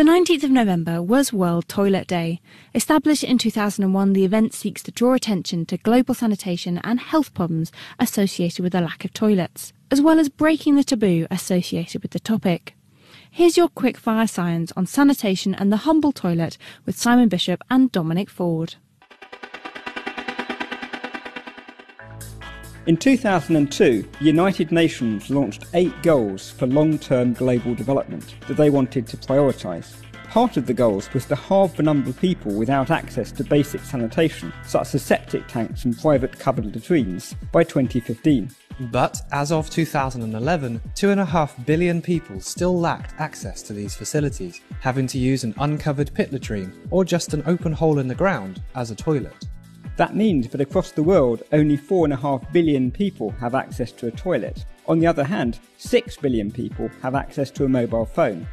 The 19th of November was World Toilet Day. Established in 2001, the event seeks to draw attention to global sanitation and health problems associated with the lack of toilets, as well as breaking the taboo associated with the topic. Here's your quick fire science on sanitation and the humble toilet with Simon Bishop and Dominic Ford. In 2002, the United Nations launched eight goals for long term global development that they wanted to prioritise. Part of the goals was to halve the number of people without access to basic sanitation, such as septic tanks and private covered latrines, by 2015. But as of 2011, 2.5 billion people still lacked access to these facilities, having to use an uncovered pit latrine or just an open hole in the ground as a toilet. That means that across the world, only 4.5 billion people have access to a toilet. On the other hand, 6 billion people have access to a mobile phone.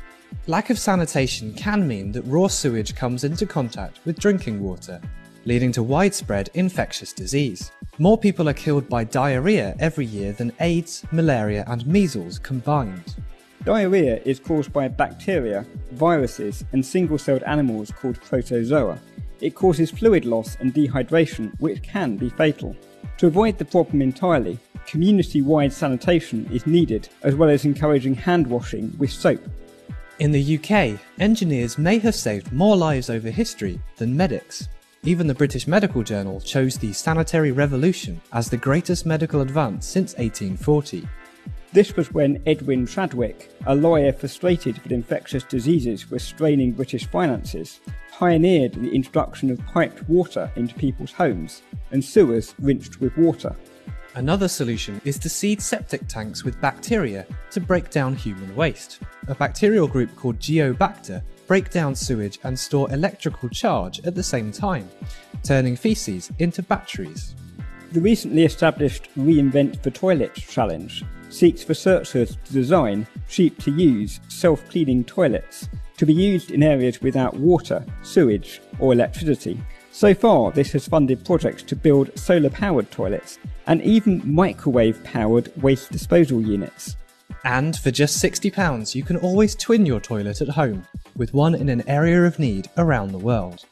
Lack of sanitation can mean that raw sewage comes into contact with drinking water, leading to widespread infectious disease. More people are killed by diarrhea every year than AIDS, malaria, and measles combined. Diarrhea is caused by bacteria, viruses, and single celled animals called protozoa. It causes fluid loss and dehydration, which can be fatal. To avoid the problem entirely, community wide sanitation is needed, as well as encouraging hand washing with soap. In the UK, engineers may have saved more lives over history than medics. Even the British Medical Journal chose the sanitary revolution as the greatest medical advance since 1840. This was when Edwin Chadwick, a lawyer frustrated with infectious diseases was straining British finances, pioneered the introduction of piped water into people's homes and sewers rinsed with water. Another solution is to seed septic tanks with bacteria to break down human waste. A bacterial group called Geobacter break down sewage and store electrical charge at the same time, turning feces into batteries. The recently established Reinvent the Toilet challenge seeks researchers to design cheap to use self cleaning toilets to be used in areas without water, sewage, or electricity. So far, this has funded projects to build solar powered toilets and even microwave powered waste disposal units. And for just £60, you can always twin your toilet at home, with one in an area of need around the world.